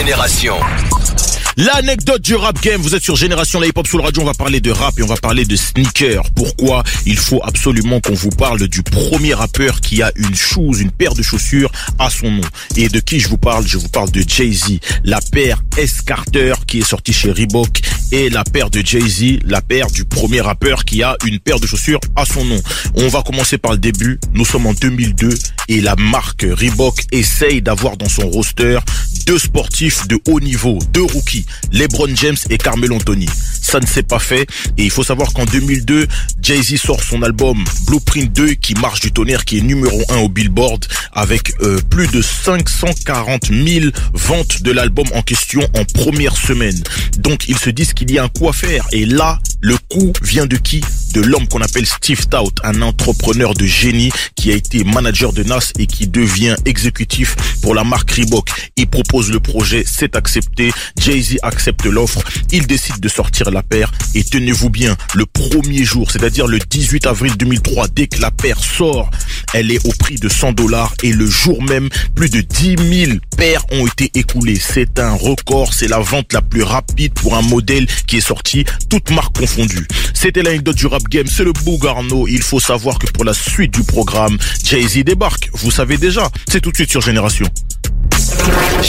Génération. L'anecdote du rap game, vous êtes sur Génération La Hip Hop sur le radio, on va parler de rap et on va parler de sneakers. Pourquoi Il faut absolument qu'on vous parle du premier rappeur qui a une chose, une paire de chaussures à son nom. Et de qui je vous parle? Je vous parle de Jay-Z, la paire S Carter qui est sortie chez Reebok et la paire de Jay-Z, la paire du premier rappeur qui a une paire de chaussures à son nom. On va commencer par le début. Nous sommes en 2002 et la marque Reebok essaye d'avoir dans son roster deux sportifs de haut niveau, deux rookies, LeBron James et Carmelo Anthony. Ça ne s'est pas fait et il faut savoir qu'en 2002, Jay-Z sort son album Blueprint 2 qui marche du tonnerre, qui est numéro 1 au Billboard avec euh, plus de 540 000 ventes de l'album en question en première semaine. Donc ils se disent qu'il y a un coup à faire et là, le coup vient de qui? De l'homme qu'on appelle Steve Tout, un entrepreneur de génie qui a été manager de Nas et qui devient exécutif pour la marque Reebok. Il propose le projet, c'est accepté. Jay-Z accepte l'offre. Il décide de sortir la paire et tenez-vous bien, le premier jour, c'est-à-dire le 18 avril 2003, dès que la paire sort, elle est au prix de 100 dollars et le jour même, plus de 10 000 paires ont été écoulées. C'est un record, c'est la vente la plus rapide pour un modèle qui est sorti, toute marque confondue. C'était l'anecdote du game, c'est le Bougarno. Il faut savoir que pour la suite du programme, Jay-Z débarque. Vous savez déjà, c'est tout de suite sur Génération.